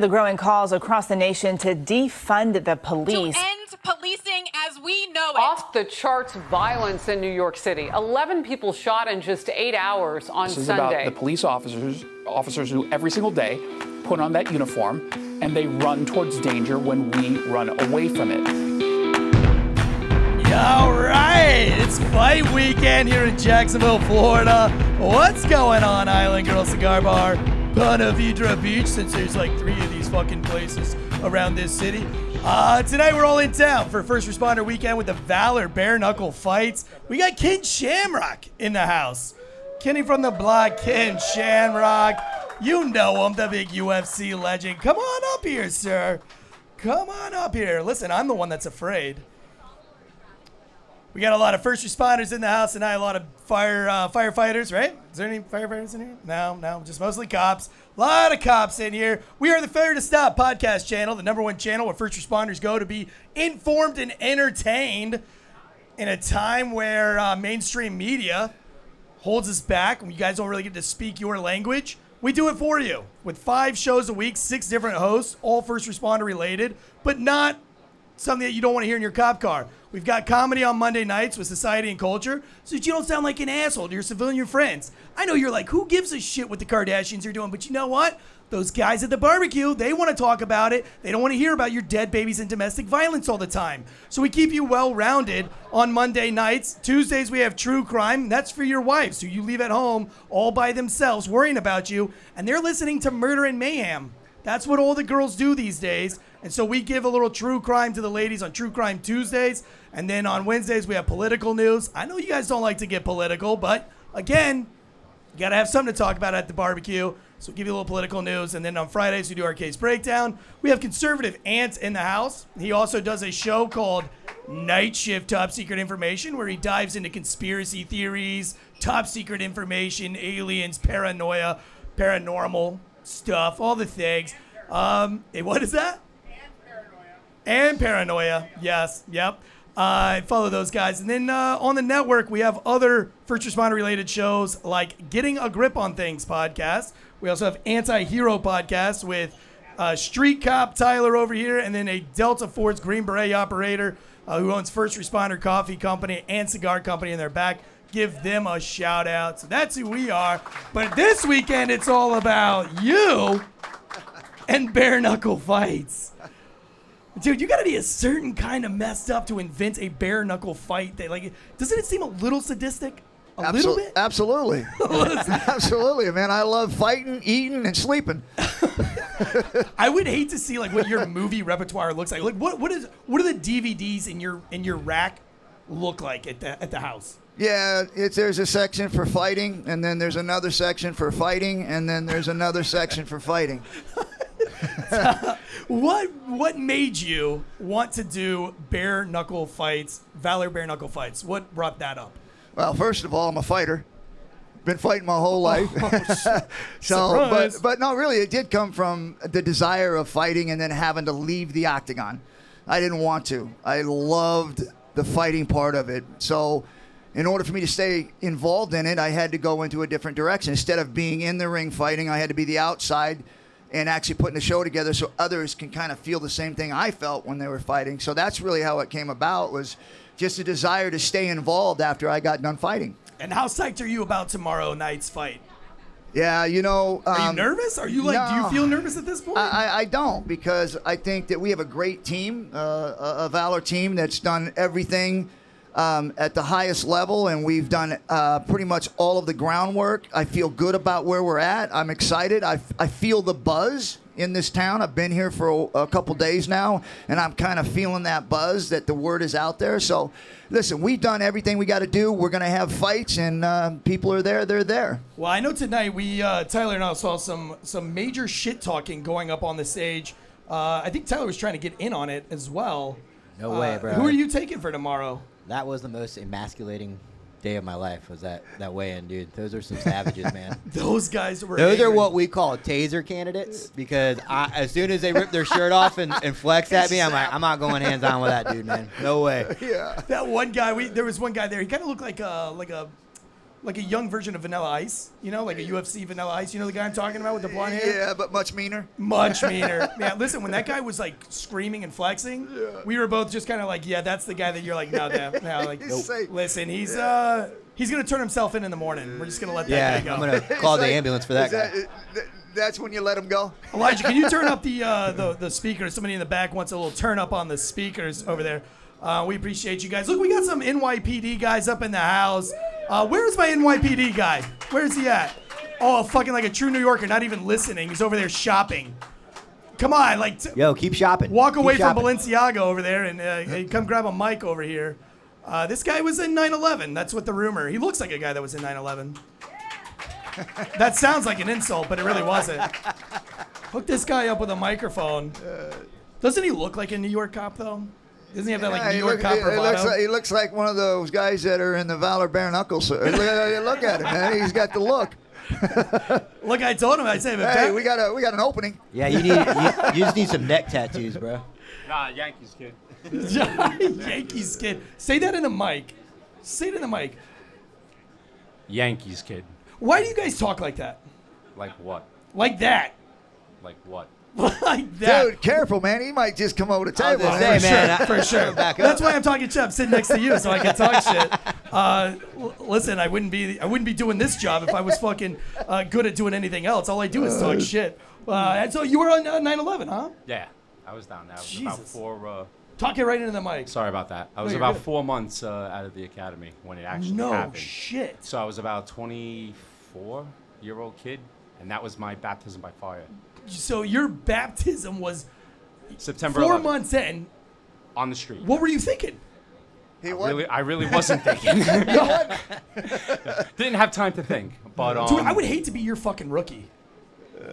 The growing calls across the nation to defund the police. To end policing as we know it. Off the charts violence in New York City. 11 people shot in just eight hours on Sunday. this is Sunday. about the police officers, officers who every single day put on that uniform and they run towards danger when we run away from it. All right, it's fight weekend here in Jacksonville, Florida. What's going on, Island Girl Cigar Bar? Ponte Vedra Beach, since there's like three of these fucking places around this city. Uh, tonight we're all in town for First Responder Weekend with the Valor Bare Knuckle Fights. We got Ken Shamrock in the house. Kenny from the block, Ken Shamrock. You know him, the big UFC legend. Come on up here, sir. Come on up here. Listen, I'm the one that's afraid. We got a lot of first responders in the house tonight. A lot of fire uh, firefighters, right? Is there any firefighters in here? No, no, just mostly cops. A lot of cops in here. We are the Failure to Stop podcast channel, the number one channel where first responders go to be informed and entertained in a time where uh, mainstream media holds us back and you guys don't really get to speak your language. We do it for you with five shows a week, six different hosts, all first responder related, but not something that you don't want to hear in your cop car. We've got comedy on Monday nights with society and culture so that you don't sound like an asshole to your civilian friends. I know you're like, who gives a shit what the Kardashians are doing? But you know what? Those guys at the barbecue, they want to talk about it. They don't want to hear about your dead babies and domestic violence all the time. So we keep you well rounded on Monday nights. Tuesdays, we have true crime. That's for your wives who you leave at home all by themselves worrying about you. And they're listening to Murder and Mayhem. That's what all the girls do these days. And so we give a little true crime to the ladies on True Crime Tuesdays. And then on Wednesdays, we have political news. I know you guys don't like to get political, but again, you got to have something to talk about at the barbecue. So we'll give you a little political news. And then on Fridays, we do our case breakdown. We have conservative Ant in the house. He also does a show called Night Shift Top Secret Information, where he dives into conspiracy theories, top secret information, aliens, paranoia, paranormal stuff, all the things. Um, what is that? And paranoia. Yes. Yep. Uh, follow those guys. And then uh, on the network, we have other first responder related shows like Getting a Grip on Things podcast. We also have Anti Hero podcast with uh, Street Cop Tyler over here, and then a Delta Force Green Beret operator uh, who owns First Responder Coffee Company and Cigar Company in their back. Give them a shout out. So that's who we are. But this weekend, it's all about you and bare knuckle fights. Dude, you gotta be a certain kind of messed up to invent a bare knuckle fight. That like, doesn't it seem a little sadistic? A Absol- little bit. Absolutely. absolutely, man. I love fighting, eating, and sleeping. I would hate to see like what your movie repertoire looks like. Like, what what is what do the DVDs in your in your rack look like at the at the house? Yeah, it's there's a section for fighting, and then there's another section for fighting, and then there's another section for fighting. What what made you want to do bare knuckle fights, Valor bare knuckle fights? What brought that up? Well, first of all, I'm a fighter. Been fighting my whole life. Oh, so, Surprise. but but no, really, it did come from the desire of fighting and then having to leave the octagon. I didn't want to. I loved the fighting part of it. So, in order for me to stay involved in it, I had to go into a different direction. Instead of being in the ring fighting, I had to be the outside and actually putting a show together so others can kind of feel the same thing I felt when they were fighting. So that's really how it came about was just a desire to stay involved after I got done fighting. And how psyched are you about tomorrow night's fight? Yeah, you know. Are you um, nervous? Are you like? Do you feel nervous at this point? I, I- I don't because I think that we have a great team, uh, a a Valor team that's done everything um, at the highest level, and we've done uh, pretty much all of the groundwork. I feel good about where we're at. I'm excited. I, I feel the buzz in this town. I've been here for a, a couple days now, and I'm kind of feeling that buzz that the word is out there. So, listen, we've done everything we got to do. We're going to have fights, and uh, people are there. They're there. Well, I know tonight we uh, Tyler and I saw some some major shit talking going up on the stage. Uh, I think Tyler was trying to get in on it as well. No Uh, way, bro. Who are you taking for tomorrow? That was the most emasculating day of my life. Was that that weigh-in, dude? Those are some savages, man. Those guys were. Those are what we call taser candidates because I, as soon as they rip their shirt off and, and flex at me, I'm like, I'm not going hands on with that dude, man. No way. Yeah. That one guy. We there was one guy there. He kind of looked like a like a like a young version of Vanilla Ice. You know, like a UFC Vanilla Ice. You know the guy I'm talking about with the blonde hair? Yeah, but much meaner. Much meaner. yeah, listen, when that guy was like screaming and flexing, we were both just kind of like, yeah, that's the guy that you're like, no, damn, no, like, He's safe. listen, he's uh, he's gonna turn himself in in the morning. We're just gonna let that Yeah, guy go. I'm gonna call the like- ambulance for that guy. th- that's when you let him go. Elijah, can you turn up the uh, the the speakers? Somebody in the back wants a little turn up on the speakers over there. Uh, we appreciate you guys. Look, we got some NYPD guys up in the house. Uh, where's my NYPD guy? Where's he at? Oh, fucking like a true New Yorker, not even listening. He's over there shopping. Come on, like t- Yo, keep shopping. walk Keep away from shopping. Balenciaga over there and uh, hey, come grab a mic over here. Uh, this guy was in 9/11. That's what the rumor. He looks like a guy that was in 9/11. that sounds like an insult, but it really wasn't. Hook this guy up with a microphone. Doesn't he look like a New York cop though? Doesn't he have that like Yeah, New he, York look- cop he- he looks like, he looks like one of those guys that are in the Valor Bare Knuckles. Uh, look, uh, look at him, man. He's got the look. Look, I told him. I said, Hey, that- we got a we got an opening. Yeah, you need you, you just need some neck tattoos, bro. Nah, Yankees kid. Yankees kid. Say that in the mic. Say it in the mic. Yankees kid. Why do you guys talk like that? Like what? Like that? Like what? like that? Dude, careful, man. He might just come over the I was table. gonna man. say, I- for sure. Back. That's why I'm talking shit. I'm sitting next to you so I can talk shit. Uh, l- listen, I wouldn't be I wouldn't be doing this job if I was fucking uh, good at doing anything else. All I do is talk shit. Uh, and so you were on uh, 9/11, huh? Yeah, I was down there. I was about four. Uh, Talk it right into the mic. sorry about that. I was you're about good. four months uh, out of the academy when it actually No happened. shit. So I was about 24 year old kid, and that was my baptism by fire. So your baptism was September four 11th, months in. on the street. What were you thinking? He what? Really, I really wasn't thinking. Didn't have time to think. But um, Dude, I would hate to be your fucking rookie.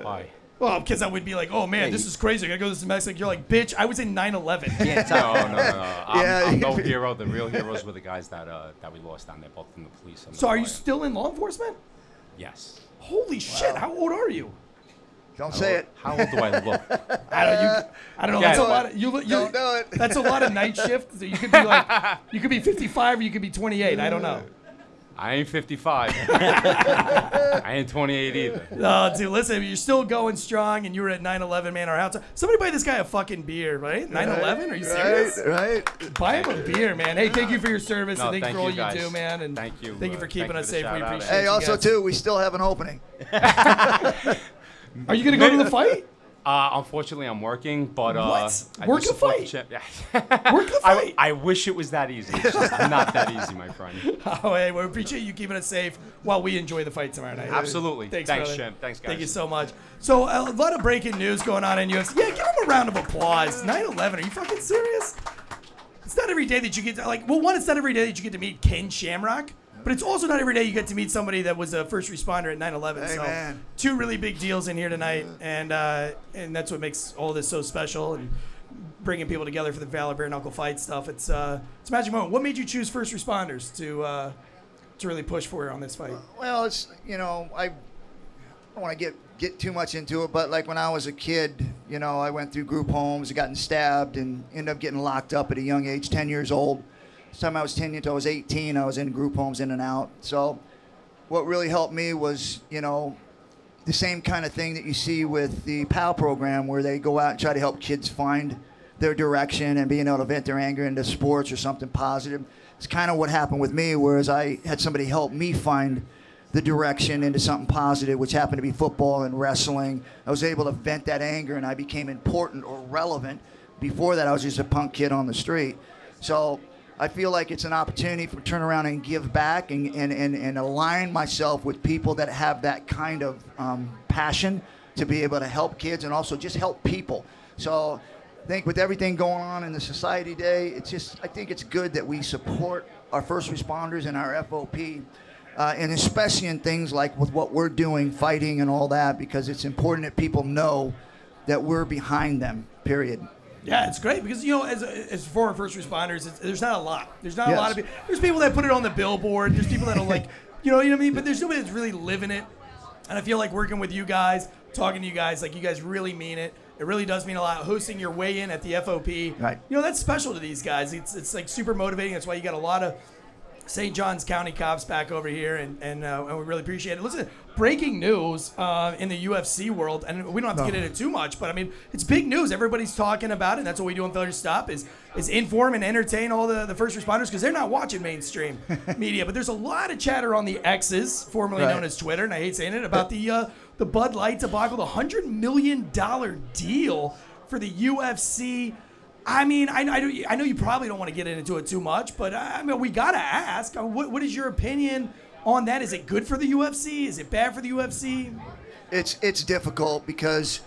why? Well, because I would be like, oh man, this is crazy. I gotta go to this Mexico. You're like, bitch, I was in 9/11. Can't No, no, no, no. I'm, Yeah. I'm no hero. The real heroes were the guys that uh, that we lost down there, both in the police and the So are you fire. still in law enforcement? Yes. Holy shit! How old are you? Don't say it. How old do I look? I don't. You, I don't know. Yeah. That's a Don't lot. Of, you, look- you, Don't do it. That's a lot of night shift. So you could be like, you could be 55 or you could be 28. I don't know. I ain't 55. I ain't 28 either. No, dude, listen, you're still going strong, and you were at 9/11, man. Our house. Somebody buy this guy a fucking beer, right? 9/11? Are you serious? Right, right. Buy him a beer, man. Hey, thank you for your service No, and thank, thank you for all you you do, man. And Thank you, Thank you uh, for keeping thank us safe. We shout-out. appreciate Hey, you also guys. too, we still have an opening. Are you gonna go to the fight? Uh, unfortunately, I'm working, but uh, What? I Work do a support the fight? Work the I, fight. I wish it was that easy. It's just not that easy, my friend. Oh, hey, we appreciate you keeping us safe while we enjoy the fight tomorrow night. Absolutely. Thanks, Thanks, brother. champ. Thanks, guys. Thank you so much. So a lot of breaking news going on in UFC. Yeah, give him a round of applause. 9/11. Are you fucking serious? It's not every day that you get to, like. Well, one, it's not every day that you get to meet Ken Shamrock, but it's also not every day you get to meet somebody that was a first responder at 9/11. Hey, so man. two really big deals in here tonight, and uh, and that's what makes all this so special and bringing people together for the Valor Bare Knuckle fight stuff. It's uh, it's a magic moment. What made you choose first responders to uh, to really push for on this fight? Well, it's you know I don't want to get get too much into it, but like when I was a kid, you know, I went through group homes, gotten stabbed, and ended up getting locked up at a young age, 10 years old. Time I was 10 until I was 18. I was in group homes, in and out. So, what really helped me was, you know, the same kind of thing that you see with the PAL program, where they go out and try to help kids find their direction and being able to vent their anger into sports or something positive. It's kind of what happened with me, whereas I had somebody help me find the direction into something positive, which happened to be football and wrestling. I was able to vent that anger and I became important or relevant. Before that, I was just a punk kid on the street. So I feel like it's an opportunity for turn around and give back and, and, and, and align myself with people that have that kind of um, passion to be able to help kids and also just help people. So I think with everything going on in the society today, it's just I think it's good that we support our first responders and our FOP, uh, and especially in things like with what we're doing, fighting and all that, because it's important that people know that we're behind them. Period. Yeah, it's great because you know, as as former first responders, it's, there's not a lot. There's not a lot of people. There's people that put it on the billboard. There's people that'll like, you know, you know what I mean. But there's nobody that's really living it. And I feel like working with you guys, talking to you guys, like you guys really mean it. It really does mean a lot. Hosting your weigh in at the FOP, Right. You know, that's special to these guys. It's it's like super motivating. That's why you got a lot of St. John's County cops back over here, and and, uh, and we really appreciate it. Listen, breaking news uh, in the UFC world, and we don't have to get into too much, but I mean, it's big news. Everybody's talking about it. And that's what we do on Failure to Stop is is inform and entertain all the, the first responders because they're not watching mainstream media. But there's a lot of chatter on the X's, formerly Right. known as Twitter, and I hate saying it, about the uh, the Bud Light debacle, the hundred million dollar deal for the UFC. I mean, I, I, I know you probably don't want to get into it too much, but I mean, we gotta ask. uh, What, what is your opinion on that? Is it good for the UFC? Is it bad for the UFC? it's it's difficult because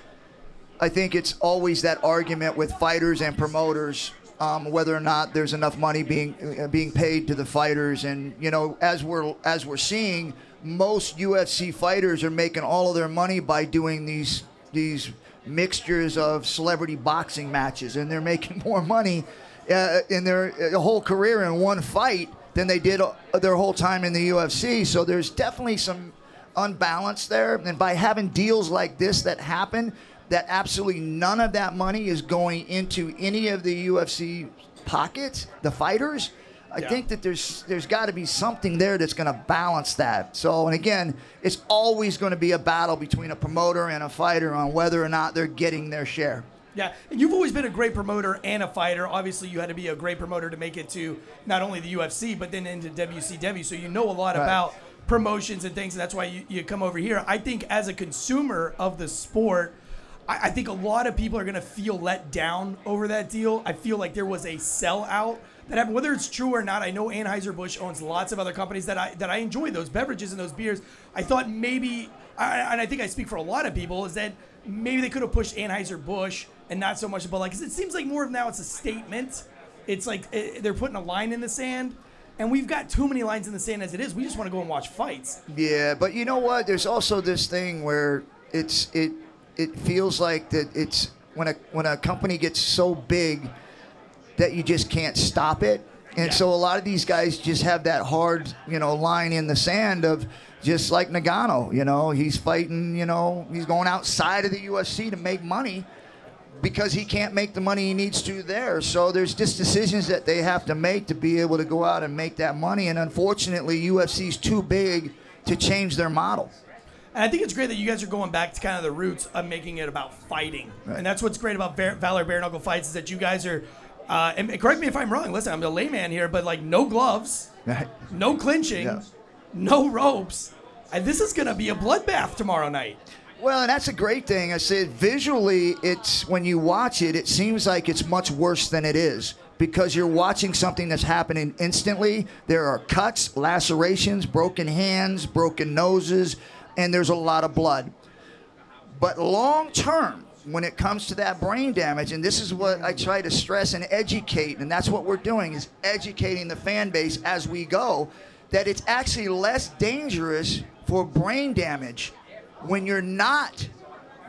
I think it's always that argument with fighters and promoters um, whether or not there's enough money being uh, being paid to the fighters and you know as we're as we're seeing most UFC fighters are making all of their money by doing these these mixtures of celebrity boxing matches and they're making more money uh, in their uh, whole career in one fight than they did uh, their whole time in the UFC so there's definitely some unbalance there. And by having deals like this that happen, that absolutely none of that money is going into any of the UFC pockets, the fighters. I Yeah. think that there's there's got to be something there that's going to balance that. So, and again, it's always going to be a battle between a promoter and a fighter on whether or not they're getting their share. Yeah, and you've always been a great promoter and a fighter. Obviously, you had to be a great promoter to make it to not only the UFC, but then into WCW. So you know a lot Right. about promotions and things, and that's why you, you come over here. I think as a consumer of the sport, I, I think a lot of people are going to feel let down over that deal. I feel like there was a sellout that happened. Whether it's true or not, I know Anheuser-Busch owns lots of other companies that I that I enjoy those beverages and those beers. I thought maybe, I, and I think I speak for a lot of people, is that maybe they could have pushed Anheuser-Busch and not so much Bud Light, because it seems like more of now it's a statement. It's like eh, they're putting a line in the sand. And we've got too many lines in the sand as it is. We just want to go and watch fights. Yeah, but you know what? There's also this thing where it's it it feels like that it's when a when a company gets so big that you just can't stop it. And Yeah. so a lot of these guys just have that hard, you know, line in the sand of just like Ngannou, you know, he's fighting, you know, he's going outside of the UFC to make money because he can't make the money he needs to there. So there's just decisions that they have to make to be able to go out and make that money. And unfortunately, UFC's too big to change their model. And I think it's great that you guys are going back to kind of the roots of making it about fighting. And that's what's great about Valor Bare Knuckle Fights is that you guys are, uh, and correct me if I'm wrong, listen, I'm a layman here, but like no gloves, no clinching, Yeah. no ropes. And this is going to be a bloodbath tomorrow night. Well, and that's a great thing. I said visually, it's when you watch it, it seems like it's much worse than it is because you're watching something that's happening instantly. There are cuts, lacerations, broken hands, broken noses, and there's a lot of blood. But long term, when it comes to that brain damage, and this is what I try to stress and educate, and that's what we're doing is educating the fan base as we go, that it's actually less dangerous for brain damage when you're not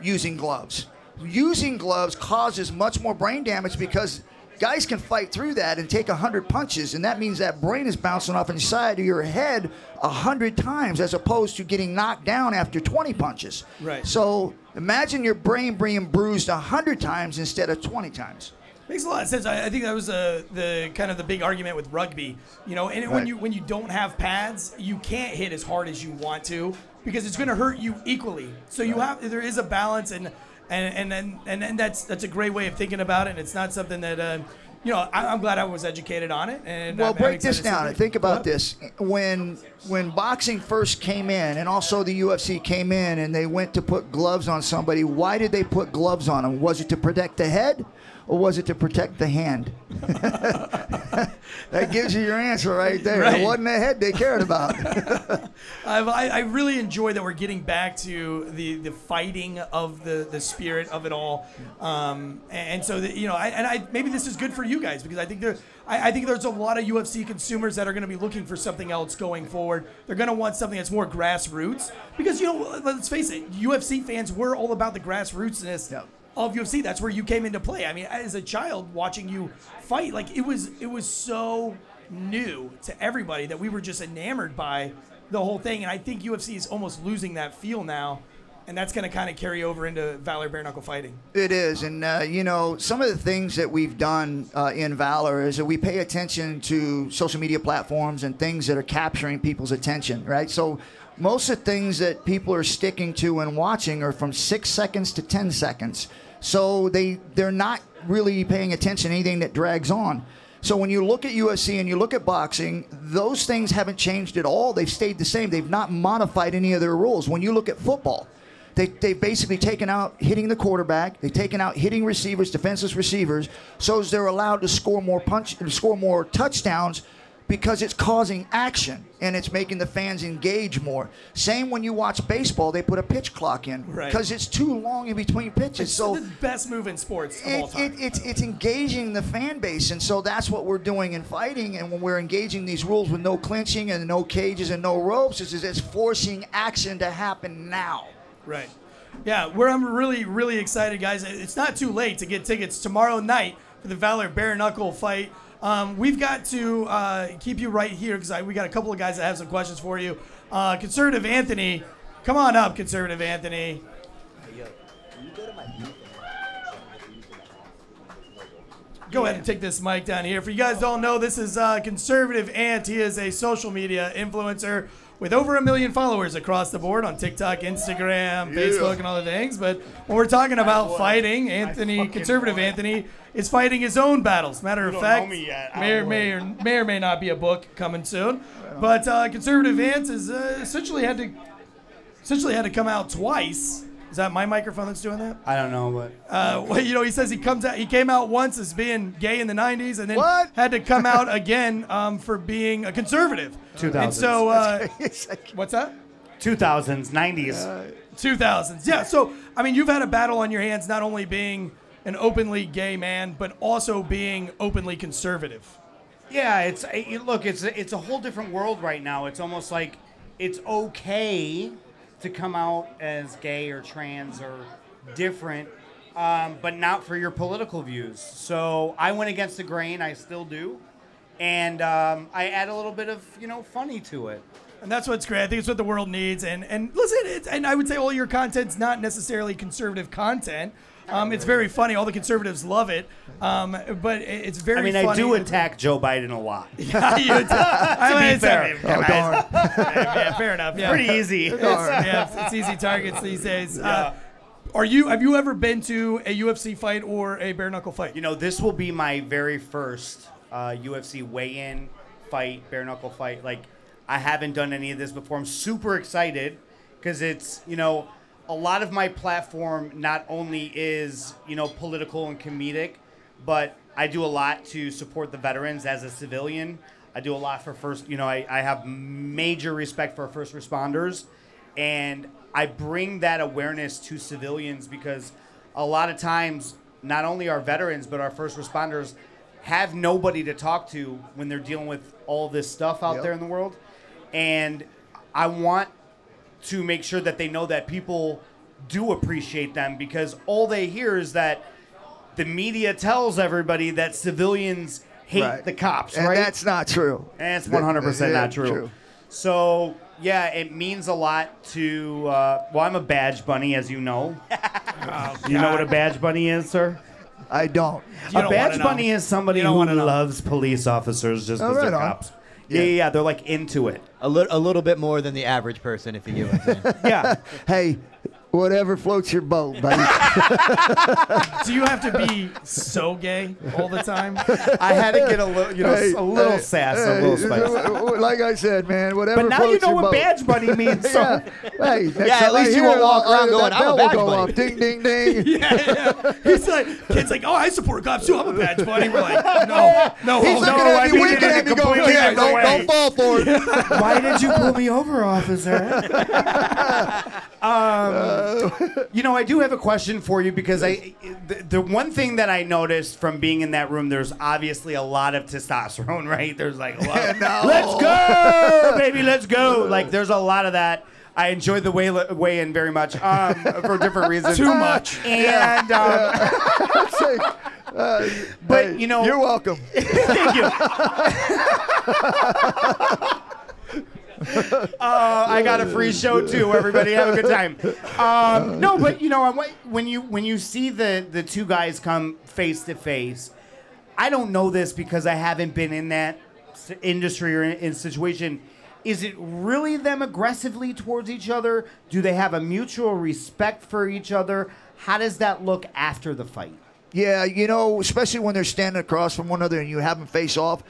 using gloves. Using gloves causes much more brain damage because guys can fight through that and take 100 punches, and that means that brain is bouncing off inside of your head 100 times as opposed to getting knocked down after 20 punches. Right. So imagine your brain being bruised 100 times instead of 20 times. Makes a lot of sense. I, I think that was uh, the kind of the big argument with rugby. You know, and it- when you when you don't have pads, you can't hit as hard as you want to because it's going to hurt you equally. So you have there is a balance, and and and and, and, that's that's a great way of thinking about it. And it's not something that. Uh, you know, I, I'm glad I was educated on it. And Well, I'm- I'm break this down. Think about this. When when boxing first came in, and also the UFC came in, and they went to put gloves on somebody. Why did they put gloves on them? Was it to protect the head, or was it to protect the hand? that gives you your answer right there. Right. It wasn't the head they cared about. I, I really enjoy that we're getting back to the, the fighting of the, the spirit of it all, um, and so that, you know, I, and I maybe this is good for you guys because I think there I, I think there's a lot of UFC consumers that are going to be looking for something else going forward. They're going to want something that's more grassroots because you know, let's face it, UFC fans were all about the grassrootsness Yeah. Of UFC. That's where you came into play. I mean, as a child watching you fight, like it was it was so new to everybody that we were just enamored by the whole thing. And I think UFC is almost losing that feel now and that's going to kind of carry over into Valor Bare Knuckle Fighting. It is, and uh, you know, some of the things that we've done uh, in Valor is that we pay attention to social media platforms and things that are capturing people's attention, right? So, most of the things that people are sticking to and watching are from six seconds to ten seconds. So they they're not really paying attention to anything that drags on. So when you look at UFC and you look at boxing, those things haven't changed at all. They've stayed the same. They've not modified any of their rules. When you look at football, they, they've basically taken out hitting the quarterback. They've taken out hitting receivers, defenseless receivers, so as they're allowed to score more punch, score more touchdowns, because it's causing action and it's making the fans engage more. Same when you watch baseball, they put a pitch clock in Right. because it's too long in between pitches. It's so the best move in sports of all it, time. it, it's it's engaging the fan base, and so that's what we're doing in fighting. And when we're engaging these rules with no clinching and no cages and no ropes, is, is it's forcing action to happen now. Right. Yeah, we're I'm really really excited, guys. It's not too late to get tickets tomorrow night for the Valor Bare Knuckle fight. Um, we've got to uh, keep you right here because we got a couple of guys that have some questions for you. Uh, Conservative Anthony, come on up, Conservative Anthony. Go ahead and take this mic down here. For you guys don't know, this is uh, Conservative Ant. He is a social media influencer with over a million followers across the board on TikTok, Instagram, Facebook, and all the things. But when we're talking about fighting, Anthony, Conservative Anthony, is fighting his own battles. Matter of fact, know me yet. I may or may or, may or may not be a book coming soon. But uh, Conservative Ant has uh, essentially had to essentially had to come out twice. Is that my microphone that's doing that? I don't know, but Uh, well, you know, he says he comes out. He came out once as being gay in the '90s, and then What? had to come out again um, for being a conservative. 2000s. And so, uh, what's that? 2000s, 90s. 2000s. Yeah. So, I mean, you've had a battle on your hands, not only being an openly gay man, but also being openly conservative. yeah, it's it, look, it's a, it's a whole different world right now. It's almost like it's okay to come out as gay or trans or different, um, but not for your political views. So I went against the grain. I still do, and um, I add a little bit of you know funny to it. And that's what's great. I think it's what the world needs. And and listen, and I would say all your content's not necessarily conservative content. Um, it's very funny. All the conservatives love it. Um, but it's very. I mean, funny. I do attack Joe Biden a lot. Yeah, you do. I mean, it's- fair. yeah, Oh, darn. yeah, fair enough. Yeah. Pretty easy. It's, yeah, it's, it's easy targets these days. Uh, are you? Have you ever been to a UFC fight or a bare knuckle fight? You know, this will be my very first uh, UFC weigh-in fight, bare knuckle fight. Like, I haven't done any of this before. I'm super excited because it's you know, a lot of my platform not only is you know political and comedic, but I do a lot to support the veterans as a civilian. I do a lot for first. You know, I, I have major respect for first responders, and I bring that awareness to civilians because a lot of times not only our veterans but our first responders have nobody to talk to when they're dealing with all this stuff out Yep. there in the world and i want to make sure that they know that people do appreciate them because all they hear is that the media tells everybody that civilians hate Right. the cops and right that's not true. and it's 100% Yeah, not true. So, yeah, it means a lot to. Uh, well, I'm a badge bunny, as you know. you know what a badge bunny is, sir? I don't. You a don't badge bunny is somebody who loves police officers just Oh, because right they're on. cops. Yeah. yeah, yeah, they're like into it. A, li- a little bit more than the average person, if you get what I'm saying. Yeah. Hey, whatever floats your boat, buddy. Do you have to be so gay all the time? I had to get a little, you know, Hey, a little hey, sass, hey, a little spice. Like I said, man, whatever. But now you floats know your what boat. badge bunny means. So yeah. Hey, next Yeah, at time I least you hear won't it, walk I'll- around that going, "I'm a bell will badge go buddy." off. Ding, ding, ding. yeah, yeah. He's like, kid's like, oh, I support cops too. I'm a badge buddy. We're like, no, no, He's oh, looking no. at I me, mean, winking it at me, going, completely yeah, goes don't, away." don't fall for it. Why did you pull me over, officer? um, you know, I do have a question for you because I, the, the one thing that I noticed from being in that room, there's obviously a lot of testosterone, right? There's like a lot. Of, No. Let's go, baby, let's go. Like, there's a lot of that. I enjoyed the weigh, weigh in very much um, for different reasons. Too much. And um, Say, uh, But, hey, you know- you're welcome. Thank you. I got a free show too. Everybody have a good time. Um, no, but you know when you when you see the the two guys come face to face, I don't know this because I haven't been in that industry or in, in situation. Is it really them aggressively towards each other? Do they have a mutual respect for each other? How does that look after the fight? Yeah, you know, especially when they're standing across from one another and you have them face off,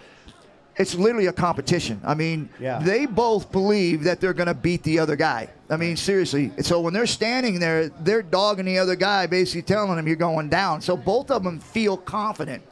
it's literally a competition. I mean, Yeah. they both believe that they're going to beat the other guy. I mean, seriously. So when they're standing there, they're dogging the other guy, basically telling him you're going down. So both of them feel confident.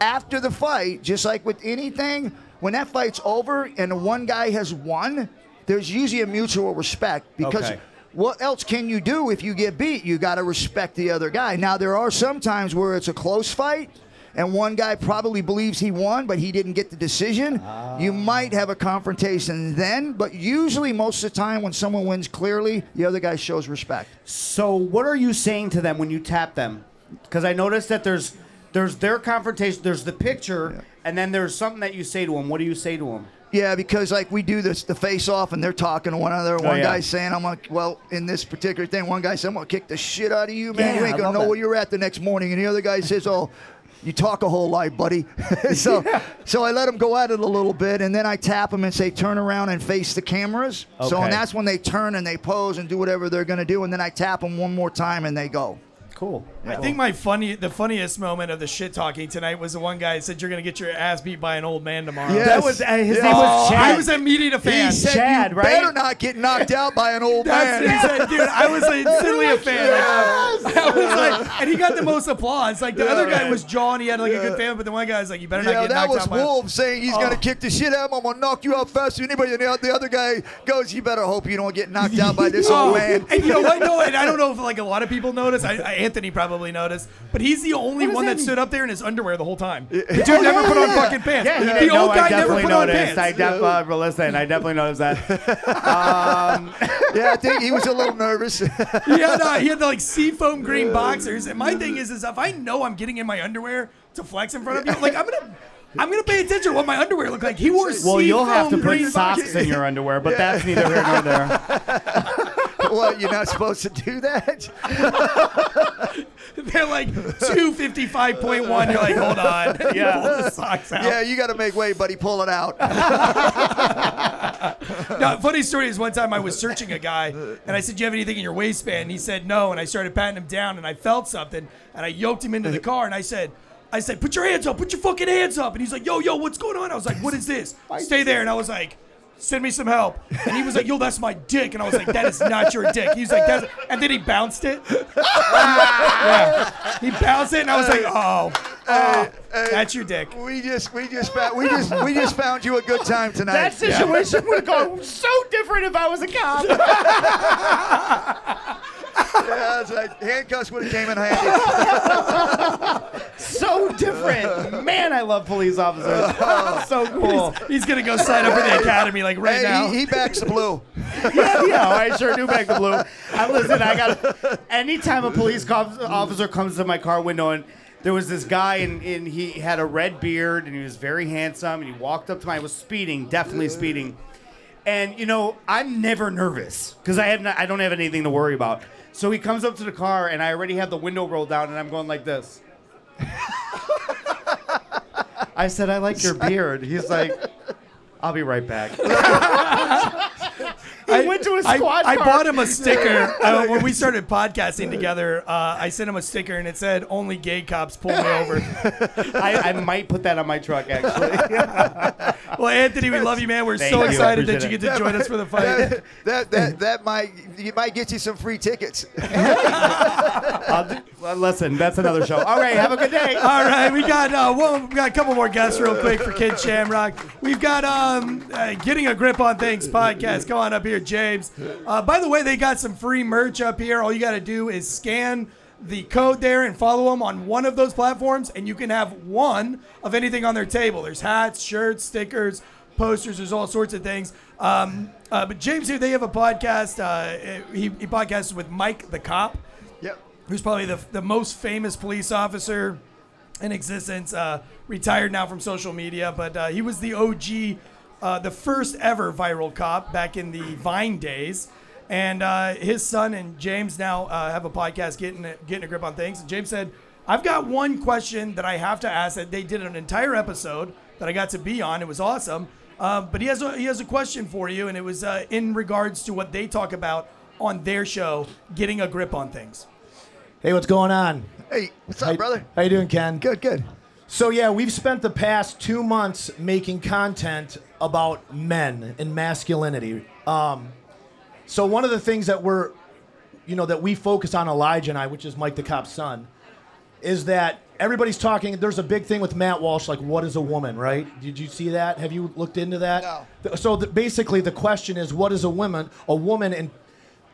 After the fight, just like with anything, when that fight's over and the one guy has won, there's usually a mutual respect because Okay. what else can you do if you get beat? You got to respect the other guy. Now, there are some times where it's a close fight and one guy probably believes he won, but he didn't get the decision. You ah. might have a confrontation then, but usually, most of the time, when someone wins clearly, the other guy shows respect. So, what are you saying to them when you tap them? Because I noticed that there's there's their confrontation, there's the picture, and then there's something that you say to them. What do you say to them? Yeah, because like we do this, the face off, and they're talking to one another. Oh, one Oh, yeah. guy's saying, "I'm gonna," well, in this particular thing, one guy said, "I'm gonna kick the shit out of you, man. Yeah, you ain't gonna know that. where you're at the next morning." And the other guy says, "Oh." You talk a whole lot, buddy. so, so I let them go at it a little bit, and then I tap them and say, "Turn around and face the cameras." Okay. So, and that's when they turn and they pose and do whatever they're gonna do, and then I tap them one more time and they go. Cool. I think my funny, the funniest moment of the shit talking tonight was the one guy that said you're gonna get your ass beat by an old man tomorrow. Yes. That was uh, his Yeah. name was Oh, Chad. I was immediate a fan. He said, Chad, "You right? better not get knocked out by an old That's man." he said, dude. I was instantly a fan. Like, I was like, and he got the most applause. Like the other guy was John, he had like a good fan, but the one guy was like, you better not Yeah, get that knocked was out by. Wolf saying he's Oh. gonna kick the shit out of him. I'm gonna knock you out faster than anybody. And the- the other guy goes, "You better hope you don't get knocked out by this Oh, old man." And you know what? No, and I don't know if like a lot of people noticed. I, I, Anthony probably noticed, but he's the only one that that stood up there in his underwear the whole time. The Oh, dude yeah, never put on yeah. fucking pants. Yeah, he the didn't know. old I guy never definitely put on noticed. pants. I def- uh, listen, I definitely noticed that. yeah, I think he was a little nervous. he had uh, he had the like seafoam green boxers, and my thing is, is if I know I'm getting in my underwear to flex in front of you, like I'm gonna. I'm gonna pay attention to what my underwear look like. He wore well, you'll have to put socks in your underwear, but that's neither here nor there. what? You're not supposed to do that? They're like 255.1. You're like, hold on. Yeah. Pull the socks out. Yeah, you got to make way, buddy. Pull it out. No, funny story is one time I was searching a guy and I said, Do you have anything in your waistband? And he said no. And I started patting him down and I felt something and I yoked him into the car and I said, I said, put your hands up, put your fucking hands up. And he's like, yo, yo, what's going on? I was like, what is this? Stay there. And I was like, send me some help. And he was like, yo, that's my dick. And I was like, that is not your dick. He's like, that's, and then he bounced it. yeah. He bounced it and I was like, oh, oh, that's your dick. We just, we just, found, we just, we just found you a good time tonight. That situation would have gone so different if I was a cop. Yeah, it's like handcuffs would have came in handy. so different. Man, I love police officers. so cool. He's going to go sign up for the academy like right Hey, now. he, he backs the blue. yeah, yeah, oh, I sure do back the blue. I listen, I got anytime a police cop- officer comes to my car window and there was this guy and, and he had a red beard and he was very handsome and he walked up to me. I was speeding, definitely speeding. And you know, I'm never nervous because I have not, I don't have anything to worry about. So he comes up to the car and I already have the window rolled down and I'm going like this. I said, I like your beard. He's like, I'll be right back. he went to a I, squad I car. bought him a sticker uh, when we started podcasting together. Uh, I sent him a sticker and it said, "Only gay cops pull me over." I, I might put that on my truck actually. well, Anthony, we love you, man. We're Thank so you. excited that you get to join us for the fight. That, that, that, that might, you might get you some free tickets. I'll do, well, listen, that's another show. All right, have a good day. All right, we got uh, well, we got a couple more guests real quick for Kid Shamrock. We've got um, uh, getting a grip on things podcast. Come on up here, James. Uh, by the way, they got some free merch up here. All you got to do is scan the code there and follow them on one of those platforms, and you can have one of anything on their table. There's hats, shirts, stickers, posters. There's all sorts of things. Um, uh, but James here, they have a podcast. Uh, he, he podcasts with Mike the Cop Yep. who's probably the, the most famous police officer in existence, uh, retired now from social media, but uh, he was the OG uh, the first ever viral cop back in the Vine days. And uh, his son and James now uh, have a podcast, getting a, getting a grip on things. And James said, "I've got one question that I have to ask. That they did an entire episode that I got to be on. It was awesome. Uh, but he has a, he has a question for you, and it was uh, in regards to what they talk about on their show, getting a grip on things. Hey, what's going on? Hey, what's up, How- brother? How you doing, Ken? Good, good. So yeah, we've spent the past two months making content about men and masculinity. Um, so one of the things that we're, you know, that we focus on Elijah and I, which is Mike the cop's son, is that everybody's talking. There's a big thing with Matt Walsh, like what is a woman, right? Did you see that? Have you looked into that? No. So the, basically, the question is, what is a woman? A woman, and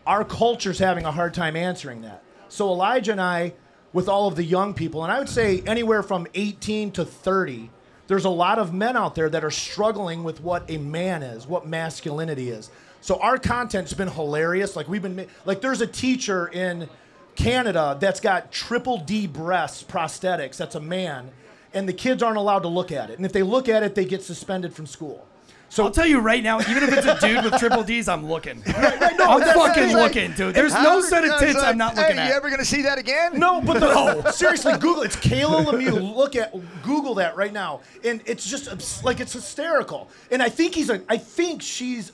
our culture's having a hard time answering that. So Elijah and I, with all of the young people, and I would say anywhere from 18 to 30, there's a lot of men out there that are struggling with what a man is, what masculinity is. So our content's been hilarious. Like we've been, like there's a teacher in Canada that's got triple D breasts prosthetics. That's a man, and the kids aren't allowed to look at it. And if they look at it, they get suspended from school. So I'll tell you right now, even if it's a dude with triple D's, I'm looking. no, I'm fucking looking, dude. There's no set of tits like, I'm not looking hey, at. you ever gonna see that again? No, but the, seriously, Google it's Kayla Lemieux. Look at Google that right now, and it's just like it's hysterical. And I think he's a. I think she's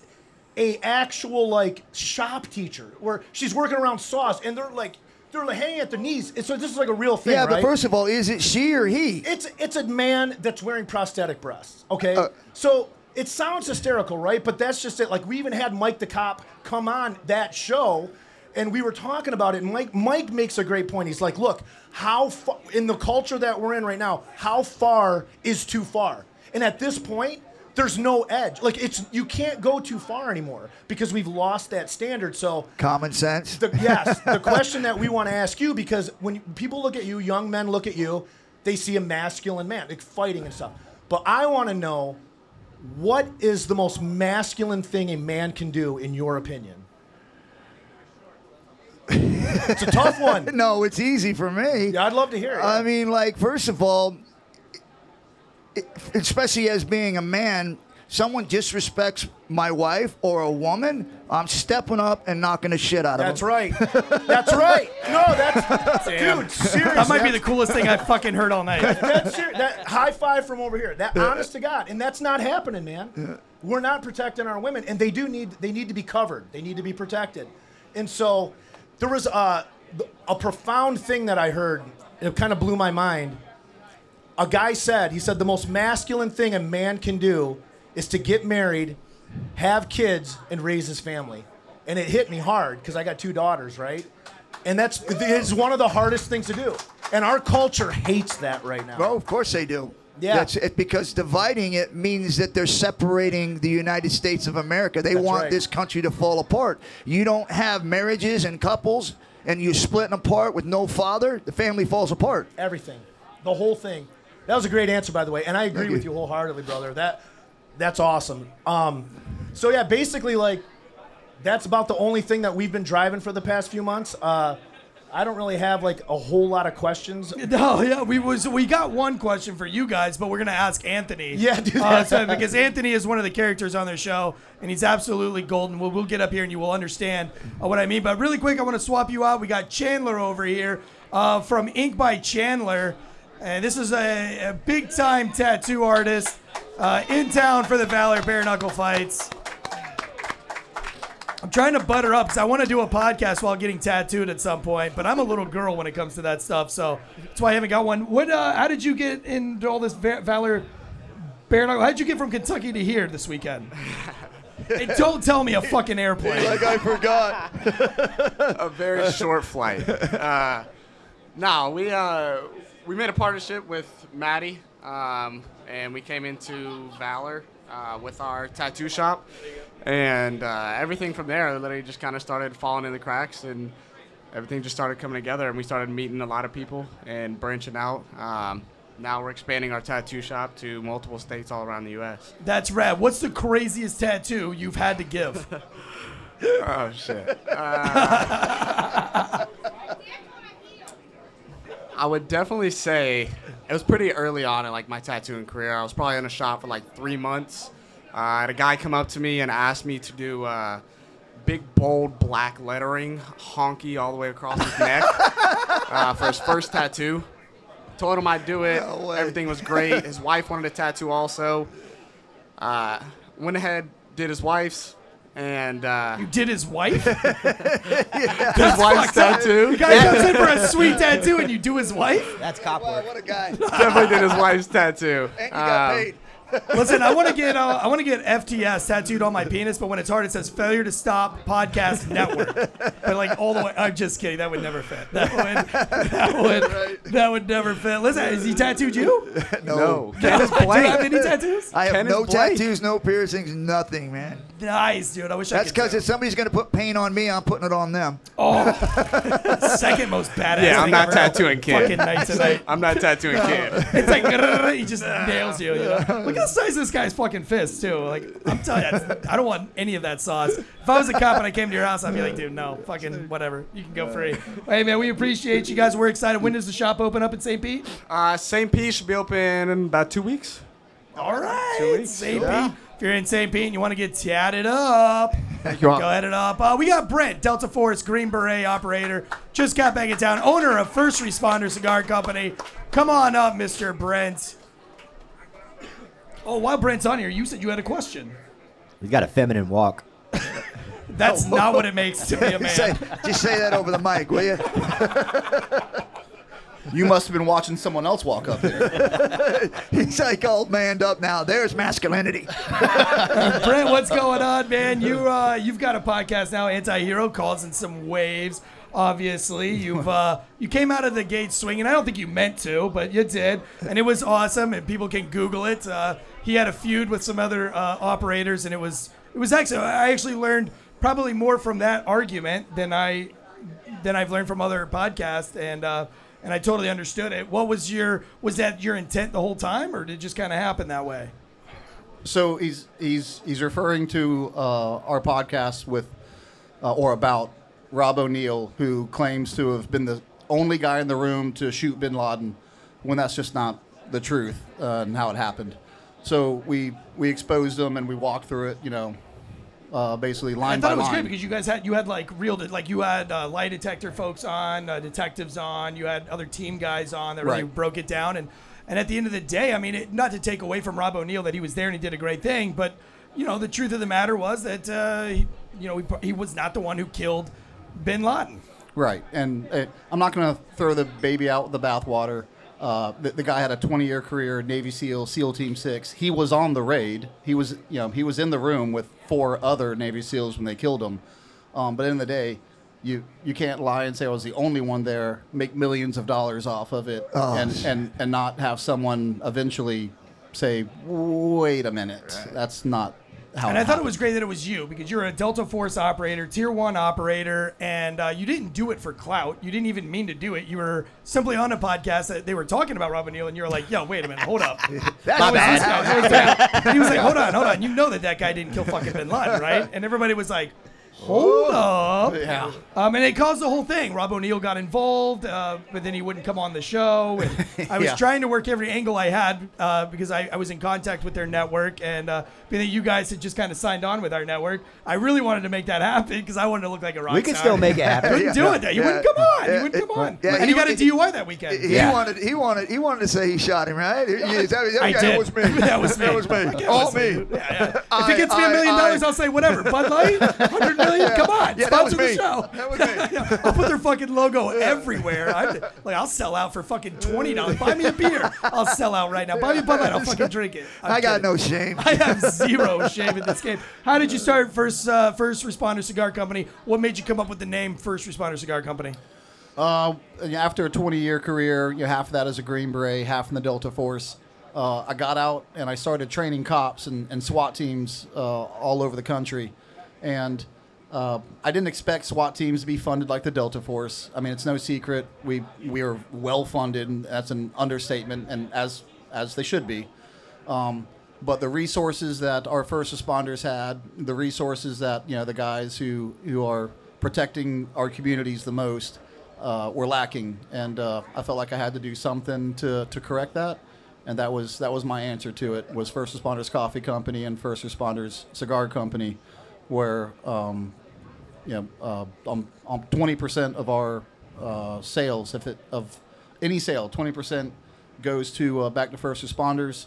a actual like shop teacher where she's working around sauce, and they're like they're like hanging at their knees. So this is like a real thing, Yeah, right? but first of all, is it she or he? It's it's a man that's wearing prosthetic breasts. Okay, Uh, so it sounds hysterical, right? But that's just it. Like we even had Mike the cop come on that show, and we were talking about it. And Mike Mike makes a great point. He's like, look, how far in the culture that we're in right now, how far is too far? And at this point. There's no edge. Like it's you can't go too far anymore because we've lost that standard. So Common sense. the, yes, the question that we want to ask you because when people look at you, young men look at you, they see a masculine man, like fighting and stuff. But I want to know what is the most masculine thing a man can do in your opinion? it's a tough one. no, it's easy for me. Yeah, I'd love to hear it. I mean, like, first of all, especially as being a man, someone disrespects my wife or a woman, I'm stepping up and knocking the shit out of them. That's them. right. That's right. No, that's dude. Seriously, that might be the coolest thing I've fucking heard all night. That's ser- that high five from over here. That honest to God, and that's not happening, man. We're not protecting our women, and they do need they need to be covered. They need to be protected. And so, there was a a profound thing that I heard. It kind of blew my mind. A guy said, he said the most masculine thing a man can do is to get married, have kids, and raise his family. And it hit me hard because I got two daughters, right? And that's it's one of the hardest things to do. And our culture hates that right now. Oh, of course they do. Yeah. That's it because dividing it means that they're separating the United States of America. They That's want right. this country to fall apart. You don't have marriages and couples and you're splitting apart with no father, the family falls apart. Everything, the whole thing. That was a great answer, by the way, and I agree Thank with you. you wholeheartedly, brother. That that's awesome. Um, so yeah, basically, like that's about the only thing that we've been driving for the past few months. Uh, I don't really have like a whole lot of questions. No, yeah, we was we got one question for you guys, but we're gonna ask Anthony. Yeah, do Uh, so- because Anthony is one of the characters on their show, and he's absolutely golden. We'll, we'll get up here and you will understand uh, what I mean. But really quick, I want to swap you out. We got Chandler over here uh, from Ink by Chandler, and this is a, a big time tattoo artist uh, in town for the Valor Bare Knuckle fights. I'm trying to butter up because I want to do a podcast while getting tattooed at some point, but I'm a little girl when it comes to that stuff, so that's why I haven't got one. What? Uh, how did you get into all this Va- Valor bare knuckle? How did you get from Kentucky to here this weekend? Hey, don't tell me a fucking airplane. Like I forgot. a very short flight. Uh, no, we uh, we made a partnership with Maddie, um, and we came into Valor uh, with our tattoo shop, and uh, everything from there literally just kind of started falling in the cracks, and everything just started coming together, and we started meeting a lot of people and branching out. Um, now we're expanding our tattoo shop to multiple states all around the U.S. That's rad. What's the craziest tattoo you've had to give? oh shit. Uh, I would definitely say it was pretty early on in like my tattooing career. I was probably in a shop for like three months, Uh, and a guy come up to me and asked me to do uh, big, bold black lettering, honky all the way across his neck uh, for his first tattoo. Told him I'd do it. Everything was great. His wife wanted a tattoo also. Uh, went ahead, did his wife's, and uh, You did his wife? his wife's tattoo. The guy comes in for a sweet tattoo and you do his wife? That's cop work. What a guy. Definitely did his wife's tattoo. And you got Um, paid. Listen, I want to get uh, I want to get FTS tattooed on my penis, but when it's hard, it says "Failure to Stop Podcast Network." But like all the way, I'm just kidding. That would never fit. That would that would that would never fit. Listen, has he tattooed you? No. Do you have any tattoos? I have Ken no tattoos, no piercings, nothing, man. Nice, dude. I wish That's because if somebody's going to put paint on me, I'm putting it on them. Oh, second most badass. Yeah, I'm not ever. tattooing kid. Fucking night tonight. I'm not tattooing kid. It's like he just nails you. you know? Look at the size of this guy's fucking fist too. Like I'm telling you, I don't want any of that sauce. If I was a cop and I came to your house, I'd be like, dude, no, fucking whatever. You can go free. Hey man, we appreciate you guys. We're excited. When does the shop open up in St. Pete? Uh, St. Pete should be open in about two weeks. All right, Two weeks, St. yeah. Pete. If you're in St. Pete and you want to get tatted up, go head it up. Uh, we got Brent, Delta Force Green Beret operator, just got back in town, owner of First Responder Cigar Company. Come on up, Mr. Brent. Oh, while Brent's on here, you said you had a question. He's got a feminine walk. That's not what it makes to be a man. Say, just say that over the mic, will you? You must have been watching someone else walk up there. He's like all manned up now. There's masculinity. Brent, what's going on, man? You uh, you've got a podcast now, Anti-Hero, causing some waves. Obviously, you've uh, you came out of the gate swinging. I don't think you meant to, but you did, and it was awesome. And people can Google it. Uh, he had a feud with some other uh, operators, and it was it was actually I actually learned probably more from that argument than I than I've learned from other podcasts, and uh, and I totally understood it. What was your was that your intent the whole time, or did it just kind of happen that way? so he's he's he's referring to uh, our podcast with uh, or about Rob O'Neill, who claims to have been the only guy in the room to shoot Bin Laden, when that's just not the truth uh, and how it happened. So we we exposed him and we walked through it, you know, uh, basically line I thought by it was line. great because you guys had you had like real like you had uh, lie detector folks on, uh, detectives on, you had other team guys on that really Right. broke it down and and at the end of the day, I mean, it, not to take away from Rob O'Neill that he was there and he did a great thing, but you know the truth of the matter was that uh, he, you know he, he was not the one who killed Bin Laden. Right, and uh, I'm not going to throw the baby out with the bathwater. Uh, the, the guy had a 20-year career, Navy SEAL, SEAL Team Six. He was on the raid. He was, you know, he was in the room with four other Navy SEALs when they killed him. Um, but in the day, you you can't lie and say I was the only one there, make millions of dollars off of it, Oh. and, and and not have someone eventually say, wait a minute, that's not how. and I thought it was great that it was you because you're a Delta Force operator, Tier One operator, and uh, you didn't do it for clout. You didn't even mean to do it. You were simply on a podcast that they were talking about Robin O'Neill, and you were like, "Yo, wait a minute, hold up." That's That was bad. this guy. That was that. He was like, "Hold on, hold on. You know that that guy didn't kill fucking Bin Laden, right?" And everybody was like. Hold up. Yeah. Um, and it caused the whole thing. Rob O'Neill got involved, uh, but then he wouldn't come on the show. And I was Yeah. trying to work every angle I had uh, because I, I was in contact with their network. And uh, being that you guys had just kind of signed on with our network, I really wanted to make that happen because I wanted to look like a rock star. We could star. still make it happen. Couldn't do it. That you wouldn't come on. Yeah. You wouldn't come on. Yeah, and he you got a would- DUI that weekend. He Yeah. wanted. He wanted. He wanted to say he shot him, right? He- he- that, that, I that did. was me. That was me. That was me. All was me. Yeah, yeah. if I- it gets me a million dollars, I- I'll say whatever. Bud Light, hundred million. Come on, Yeah, sponsor the show. That was me. I'll put their fucking logo everywhere. I, like I'll sell out for fucking twenty dollars. Buy me a beer. I'll sell out right now. Buy me a Bud Light. I'll fucking drink it. I'm I got kidding. no shame. I have zero shame in this game. How did you start First uh, First Responder Cigar Company? What made you come up with the name First Responder Cigar Company? Uh, after a 20 year career, you know, half of that as a Green Beret, half in the Delta Force. Uh, I got out and I started training cops and, and SWAT teams uh, all over the country. And uh, I didn't expect SWAT teams to be funded like the Delta Force. I mean, it's no secret we we are well funded, and that's an understatement, and as as they should be. Um, but the resources that our first responders had, the resources that you know the guys who who are protecting our communities the most, uh, were lacking, and uh, I felt like I had to do something to to correct that. and that was that was my answer to it. Was First Responders Coffee Company and First Responders Cigar Company, where um, you know, uh, um, um, 20% of our uh, sales, if it of any sale, 20% goes to uh, back to first responders.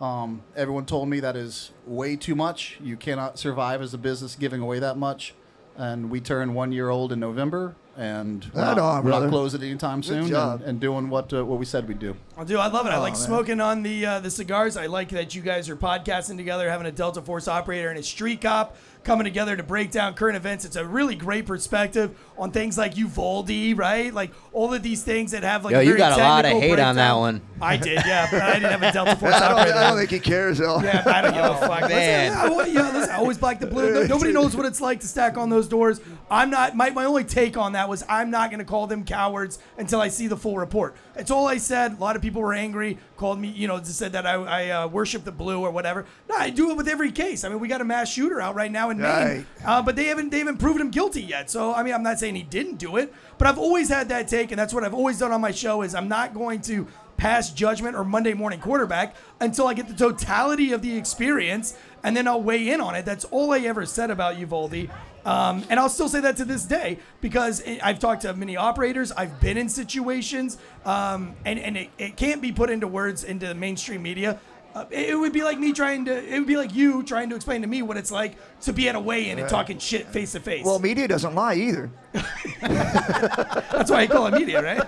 Um, everyone told me that is way too much. You cannot survive as a business giving away that much. And we turn one year old in November, and we're, not, on, we're not closing anytime Good soon, and, and doing what uh, what we said we'd do. I do. I love it. I Oh, like man. smoking on the uh, the cigars. I like that you guys are podcasting together, having a Delta Force operator and a street cop coming together to break down current events. It's a really great perspective on things like Uvalde, right? Like all of these things that have like Yo, a you very got a lot of technical hate on that breakdown. one. I did, yeah, but I didn't have a Delta Force I don't, operator. I don't think he cares though. Yeah, I don't give a fuck. Listen, man. I, wa- yeah, listen, I always black the blue. No- Nobody knows what it's like to stack on those doors. I'm not. My, my only take on that was I'm not going to call them cowards until I see the full report. It's all I said. A lot of people were angry, called me, you know, said that I, I uh, worship the blue or whatever. No, I do it with every case. I mean, we got a mass shooter out right now in Maine, uh, but they haven't they haven't proven him guilty yet. So I mean, I'm not saying he didn't do it, but I've always had that take, and that's what I've always done on my show. Is I'm not going to pass judgment or Monday morning quarterback until I get the totality of the experience, and then I'll weigh in on it. That's all I ever said about Uvalde. Um, and I'll still say that to this day because I- I've talked to many operators. I've been in situations, um, and, and it, it can't be put into words into the mainstream media. Uh, it, it would be like me trying to, it would be like you trying to explain to me what it's like to be at a weigh in and talking shit face to face. Well, media doesn't lie either. That's why I call it media, right?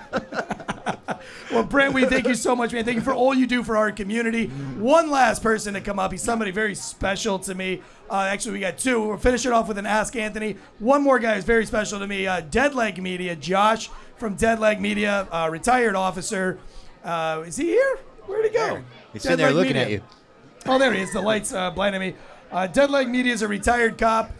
Well, Brent, we thank you so much, man. Thank you for all you do for our community. One last person to come up. He's somebody very special to me. Uh, actually, we got two. We're finishing off with an Ask Anthony. One more guy is very special to me. Uh, Dead Leg Media, Josh from Dead Leg Media, uh, retired officer. Uh, is he here? Where'd he go? He's Dead sitting there Leg looking Media. at you. Oh, there he is. The lights uh, blinding me. Uh, Dead Leg Media is a retired cop.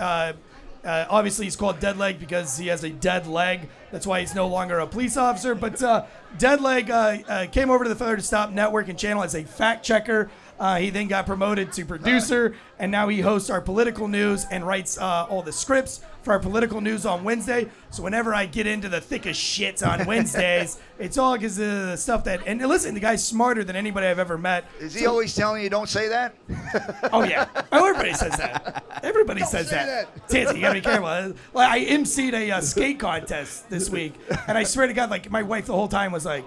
Uh, obviously, he's called Dead Leg because he has a dead leg. That's why he's no longer a police officer. But uh, Dead Leg uh, uh, came over to the Failure to Stop network and channel as a fact checker. Uh, he then got promoted to producer, and now he hosts our political news and writes uh, all the scripts for our political news on Wednesday. So whenever I get into the thickest shit on Wednesdays, it's all because of the stuff that. And listen, the guy's smarter than anybody I've ever met. Is he So- always telling you don't say that? Oh yeah, oh, everybody says that. Everybody says say that. Tansy, you gotta be careful. Like I emceed a uh, skate contest this week, and I swear to God, like my wife the whole time was like,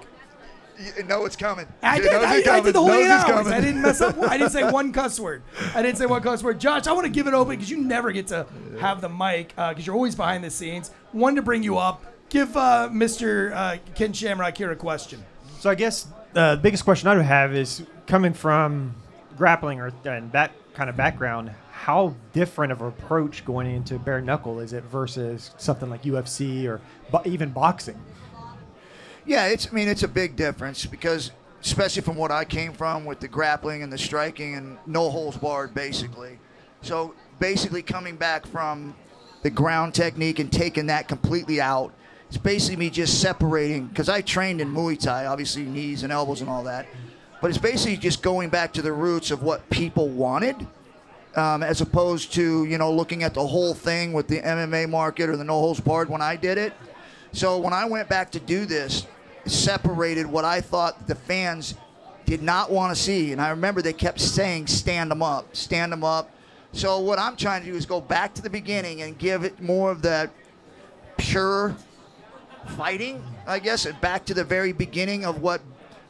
You know it's coming. I did. I, I, coming. did the whole knows eight hours. Coming. I didn't mess up. I didn't say one cuss word. I didn't say one cuss word. Josh, I want to give it open because you never get to have the mic because you're always behind the scenes. One to bring you up. Give uh, Mr. Uh, Ken Shamrock here a question. So I guess uh, the biggest question I would have is coming from grappling or and that kind of background. How different of an approach going into bare knuckle is it versus something like UFC or bo- even boxing? Yeah, it's. I mean, it's a big difference because, especially from what I came from with the grappling and the striking and no holds barred, basically. So basically, coming back from the ground technique and taking that completely out, it's basically me just separating because I trained in Muay Thai, obviously knees and elbows and all that, but it's basically just going back to the roots of what people wanted. Um, as opposed to you know looking at the whole thing with the MMA market or the no holds barred when I did it. So when I went back to do this, separated what I thought the fans did not want to see, and I remember they kept saying stand them up, stand them up. So what I'm trying to do is go back to the beginning and give it more of that pure fighting, I guess, and back to the very beginning of what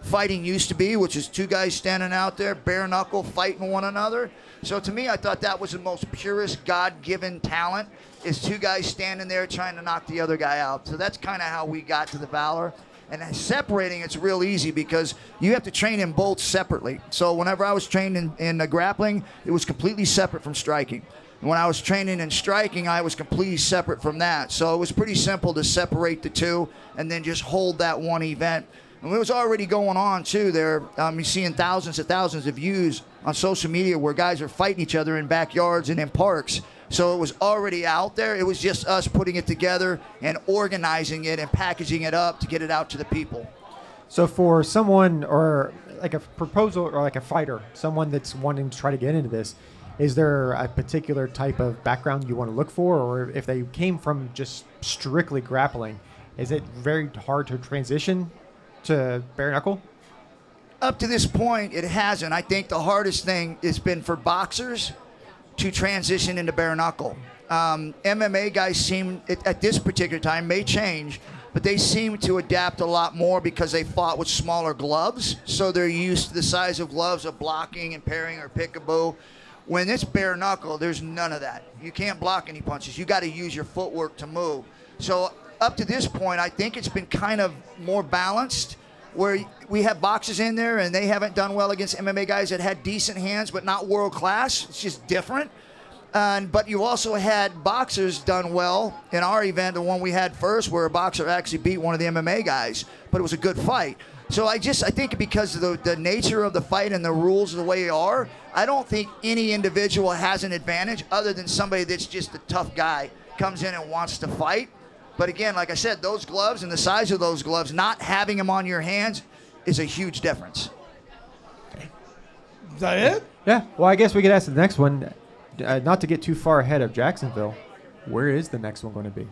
fighting used to be, which is two guys standing out there, bare knuckle, fighting one another. So to me, I thought that was the most purest God-given talent is two guys standing there trying to knock the other guy out. So that's kind of how we got to the Valor. And separating, it's real easy because you have to train in both separately. So whenever I was trained in, in grappling, it was completely separate from striking. And when I was training in striking, I was completely separate from that. So it was pretty simple to separate the two and then just hold that one event. And it was already going on too. There, um, you're seeing thousands and thousands of views on social media where guys are fighting each other in backyards and in parks. So it was already out there. It was just us putting it together and organizing it and packaging it up to get it out to the people. So for someone or like a proposal or like a fighter, someone that's wanting to try to get into this, is there a particular type of background you want to look for, or if they came from just strictly grappling, is it very hard to transition to bare knuckle? up to this point, it hasn't. I think the hardest thing has been for boxers to transition into bare knuckle. Um, MMA guys seem, at, at this particular time, may change, but they seem to adapt a lot more because they fought with smaller gloves, so they're used to the size of gloves of blocking and parrying or peekaboo. When it's bare knuckle, there's none of that. You can't block any punches. You got to use your footwork to move. So up to this point, I think it's been kind of more balanced, where we have boxers in there and they haven't done well against MMA guys that had decent hands but not world class. It's just different. And but you also had boxers done well in our event, the one we had first, where a boxer actually beat one of the MMA guys, but it was a good fight. So I just I think because of the, the nature of the fight and the rules the way they are, I don't think any individual has an advantage other than somebody that's just a tough guy comes in and wants to fight. But again, like I said, those gloves and the size of those gloves, not having them on your hands, is a huge difference. Is that it? Yeah. Well, I guess we could ask the next one. Uh, not to get too far ahead of Jacksonville, where is the next one going to be?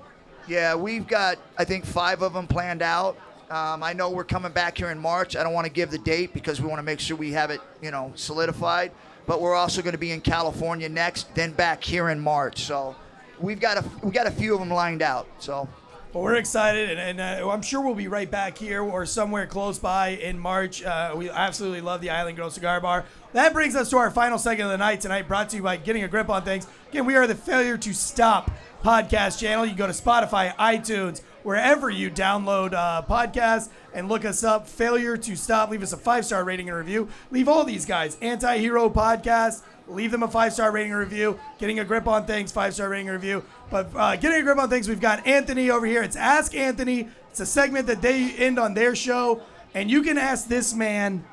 Yeah, we've got I think five of them planned out. Um, I know we're coming back here in March. I don't want to give the date because we want to make sure we have it, you know, solidified. But we're also going to be in California next, then back here in March. So we've got a we got a few of them lined out. So. Well, we're excited, and, and uh, I'm sure we'll be right back here or somewhere close by in March. Uh, we absolutely love the Island Girl Cigar Bar. That brings us to our final segment of the night tonight, brought to you by Getting a Grip on Things. Again, we are the Failure to Stop podcast channel. You go to Spotify, iTunes, wherever you download uh, podcasts, and look us up. Failure to Stop. Leave us a five star rating and review. Leave all these guys Anti Hero Podcast. Leave them a five star rating review. Getting a grip on things, five star rating review. But uh, getting a grip on things, we've got Anthony over here. It's Ask Anthony. It's a segment that they end on their show, and you can ask this man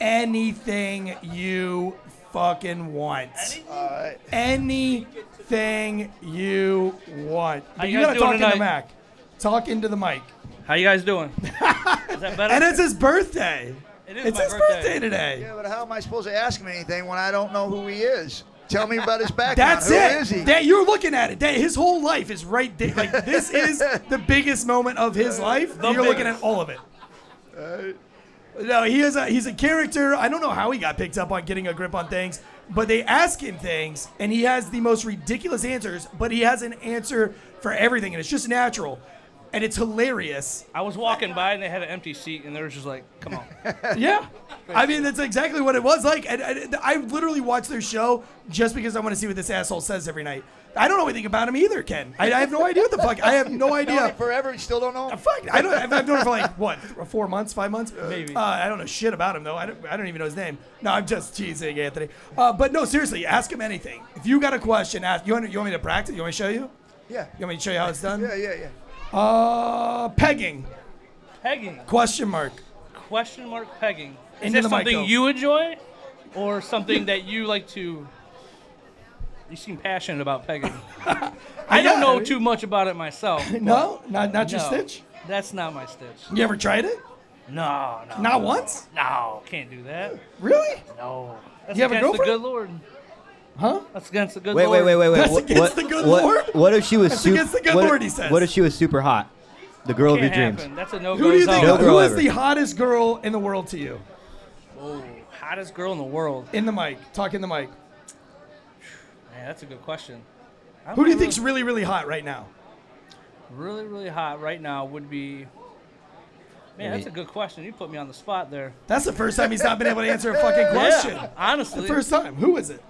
anything you fucking want. Anything you want. How But you you gotta talk into the mic. Talk into the mic. How you guys doing? Is that better? And it's his birthday. It is It's my his birthday today. Yeah, but how am I supposed to ask him anything when I don't know who he is? Tell me about his background. That's Who it. is he? That- you're looking at it. That, his whole life is right there. Like this is the biggest moment of his life. You're looking at all of it. No, he is a he's a character. I don't know how he got picked up on getting a grip on things, but they ask him things and he has the most ridiculous answers, but he has an answer for everything and it's just natural. And it's hilarious. I was walking by and they had an empty seat and they were just like, "Come on." Yeah. I mean, that's exactly what it was like. And, and I literally watch their show just because I want to see what this asshole says every night. I don't know anything about him either, Ken. I, I have no idea what the fuck. I have no Known him idea. forever. You still don't know. him? Fuck, I don't. I've I've known him for like what, four months, five months, Maybe. Uh, I don't know shit about him though. I don't, I don't even know his name. No, I'm just teasing, Anthony. Uh, but no, seriously, ask him anything. If you got a question, ask. You want, you want me to practice? You want me to show you? Yeah. You want me to show you how it's done? Yeah, yeah, yeah. Uh, pegging? Pegging. Question mark. Question mark pegging. Is Into that the mic, something you enjoy, or something that you like to? You seem passionate about pegging. I don't know too much about it myself. No, not not your No, stitch. That's not my stitch. You ever tried it? No, no. Not once? No, can't do that. Really? No. That's You have a against the girlfriend? good Lord. Huh? That's against the good Wait, Lord. wait, wait, wait, wait. That's What, against what, the good what, Lord? what if she was That's super? against the good what, Lord, he says. What if she was super hot? The girl of your Can't dreams. happen. That's a no Who do you think? No girl who is ever. the hottest girl in the world to you? Oh, hottest girl in the world. In the mic. Talk in the mic. Man, that's a good question. I Who don't do you know, think's really, really hot right now? really, really hot right now would be? Man, that's a good question. You put me on the spot there. That's the first time he's not been able to answer a fucking question. Yeah, honestly. The first time. Who is it?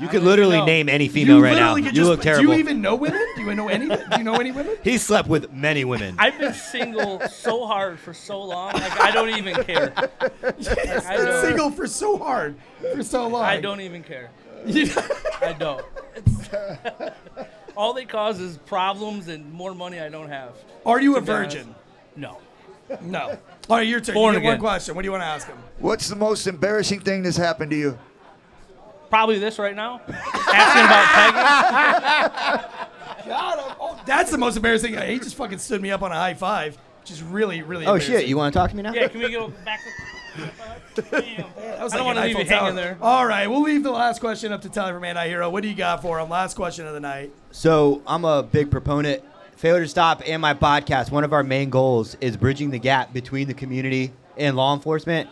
You could literally know. name any female you right now. literally You look terrible. Do you even know women? Do you know any? Do you know any women? he slept with many women. I've been single so hard for so long, like I don't even care. He's I been don't- single for so hard for so long. I don't even care. I don't. It's- all they cause is problems and more money I don't have. Are you a be honest. virgin? No. No. All right, your turn. Born you get one question. What do you want to ask him? What's the most embarrassing thing that's happened to you? Probably this right now. Asking about Peggy. Got him. Oh, that's the most embarrassing. Thing. He just fucking stood me up on a high five, which is really, really. Oh shit! You want to talk to me now? Yeah, can we go back to Damn. That was I don't like want to an leave you hanging there. All right, we'll leave the last question up to Tyler Man I Hero. What do you got for him? Last question of the night. So I'm a big proponent Failure to Stop and my podcast, one of our main goals is bridging the gap between the community and law enforcement.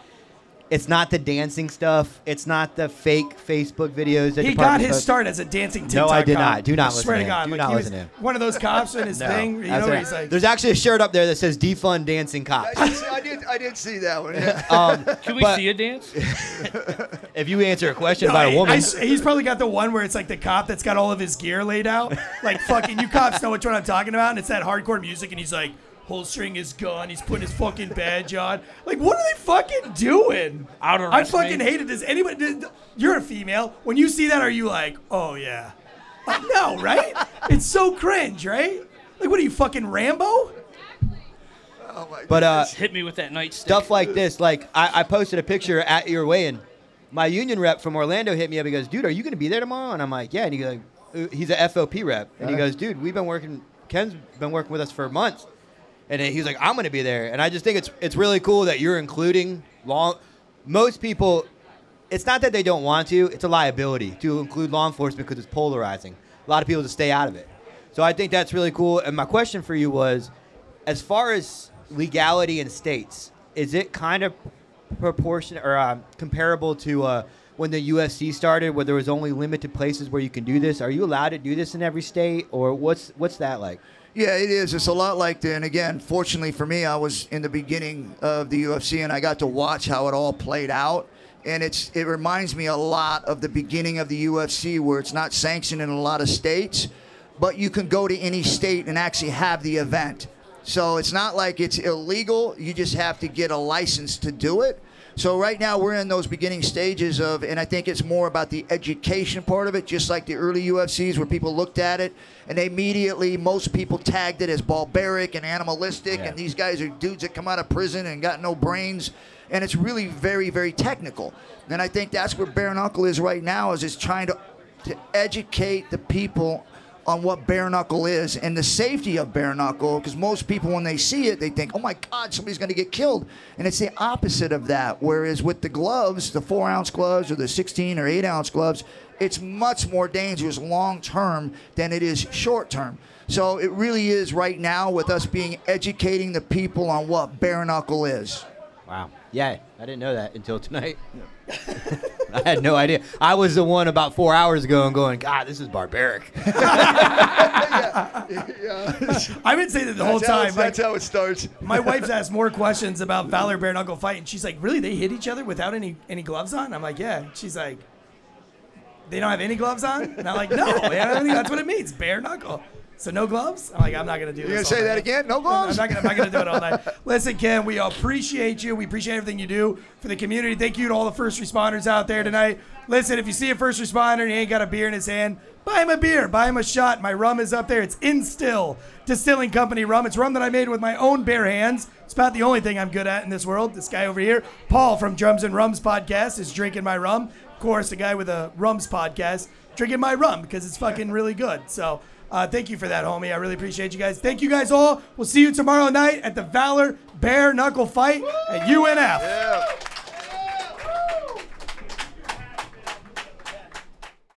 It's not the dancing stuff. It's not the fake Facebook videos. That He got departments his post. start as a dancing No, I did cop. not. Do not I listen swear to to him. God, Do like not he was listen to him. one of those cops in his No, thing. You know, he's like, There's actually a shirt up there that says defund dancing cops. I did, see- I did, I did see that one. Yeah. Um, Can we but see a dance? if you answer a question No, about I- a woman, I s- he's probably got the one where it's like the cop that's got all of his gear laid out. Like fucking, you cops know which one I'm talking about, and it's that hardcore music, and he's like holstering his gun, he's putting his fucking badge on. Like, what are they fucking doing? Out I arrest fucking me. hate it. Does anybody? did- You're a female. When you see that, are you like, oh yeah? Uh, no, right? It's so cringe, right? Like, what are you fucking Rambo? but uh, Hit me with that nightstick. stuff like this. Like I, I posted a picture at your weigh-in. My union rep from Orlando hit me up. He goes, "Dude, are you going to be there tomorrow?" And I'm like, "Yeah." And he goes, uh, "He's a FOP rep." And he goes, "Dude, we've been working. Ken's been working with us for months." And he's like, "I'm going to be there." And I just think it's it's really cool that you're including law. Most people, it's not that they don't want to. It's a liability to include law enforcement because it's polarizing. A lot of people just stay out of it. So I think that's really cool. And my question for you was, as far as legality in states, is it kind of proportion or um, comparable to uh, when the UFC started, where there was only limited places where you can do this? Are you allowed to do this in every state, or what's what's that like? Yeah, it is. It's a lot like that. And again, fortunately for me, I was in the beginning of the UFC and I got to watch how it all played out. And it's it reminds me a lot of the beginning of the UFC where it's not sanctioned in a lot of states, but you can go to any state and actually have the event. So it's not like it's illegal. You just have to get a license to do it. So right now we're in those beginning stages of, and I think it's more about the education part of it, just like the early UFCs where people looked at it and they immediately, most people tagged it as barbaric and animalistic, and these guys are dudes that come out of prison and got no brains, and it's really very, very technical. And I think that's where bare knuckle is right now, is it's trying to, to educate the people on what bare knuckle is and the safety of bare knuckle because most people when they see it they think oh my god somebody's going to get killed. And it's the opposite of that whereas with the gloves the four ounce gloves or the 16 or 8 ounce gloves it's much more dangerous long term than it is short term. So it really is right now with us being educating the people on what bare knuckle is. Wow. Yeah, I didn't know that until tonight. I had no idea. I was the one about four hours ago and going, God, this is barbaric. I've been saying that the whole That's how time. that's how it starts. My wife's asked more questions about Valor bare knuckle fight, and she's like, "Really? They hit each other without any any gloves on?" I'm like, "Yeah." She's like, "They don't have any gloves on?" And I'm like, "No, man, that's what it means, bare knuckle." So no gloves? I'm like, I'm not gonna do You this. gonna say that again? No gloves? I'm not gonna, I'm not gonna do it all night. Listen, Ken, we appreciate you. We appreciate everything you do for the community. Thank you to all the first responders out there tonight. Listen, if you see a first responder and he ain't got a beer in his hand, buy him a beer, buy him a shot. My rum is up there. It's Instill Distilling Company rum. It's rum that I made with my own bare hands. It's about the only thing I'm good at in this world. This guy over here, Paul from Drums and Rums podcast, is drinking my rum. Of course, the guy with a Rums podcast drinking my rum because it's fucking really good. So. Uh, thank you for that, homie. I really appreciate you guys. Thank you guys all. We'll see you tomorrow night at the Valor Bare Knuckle Fight at UNF.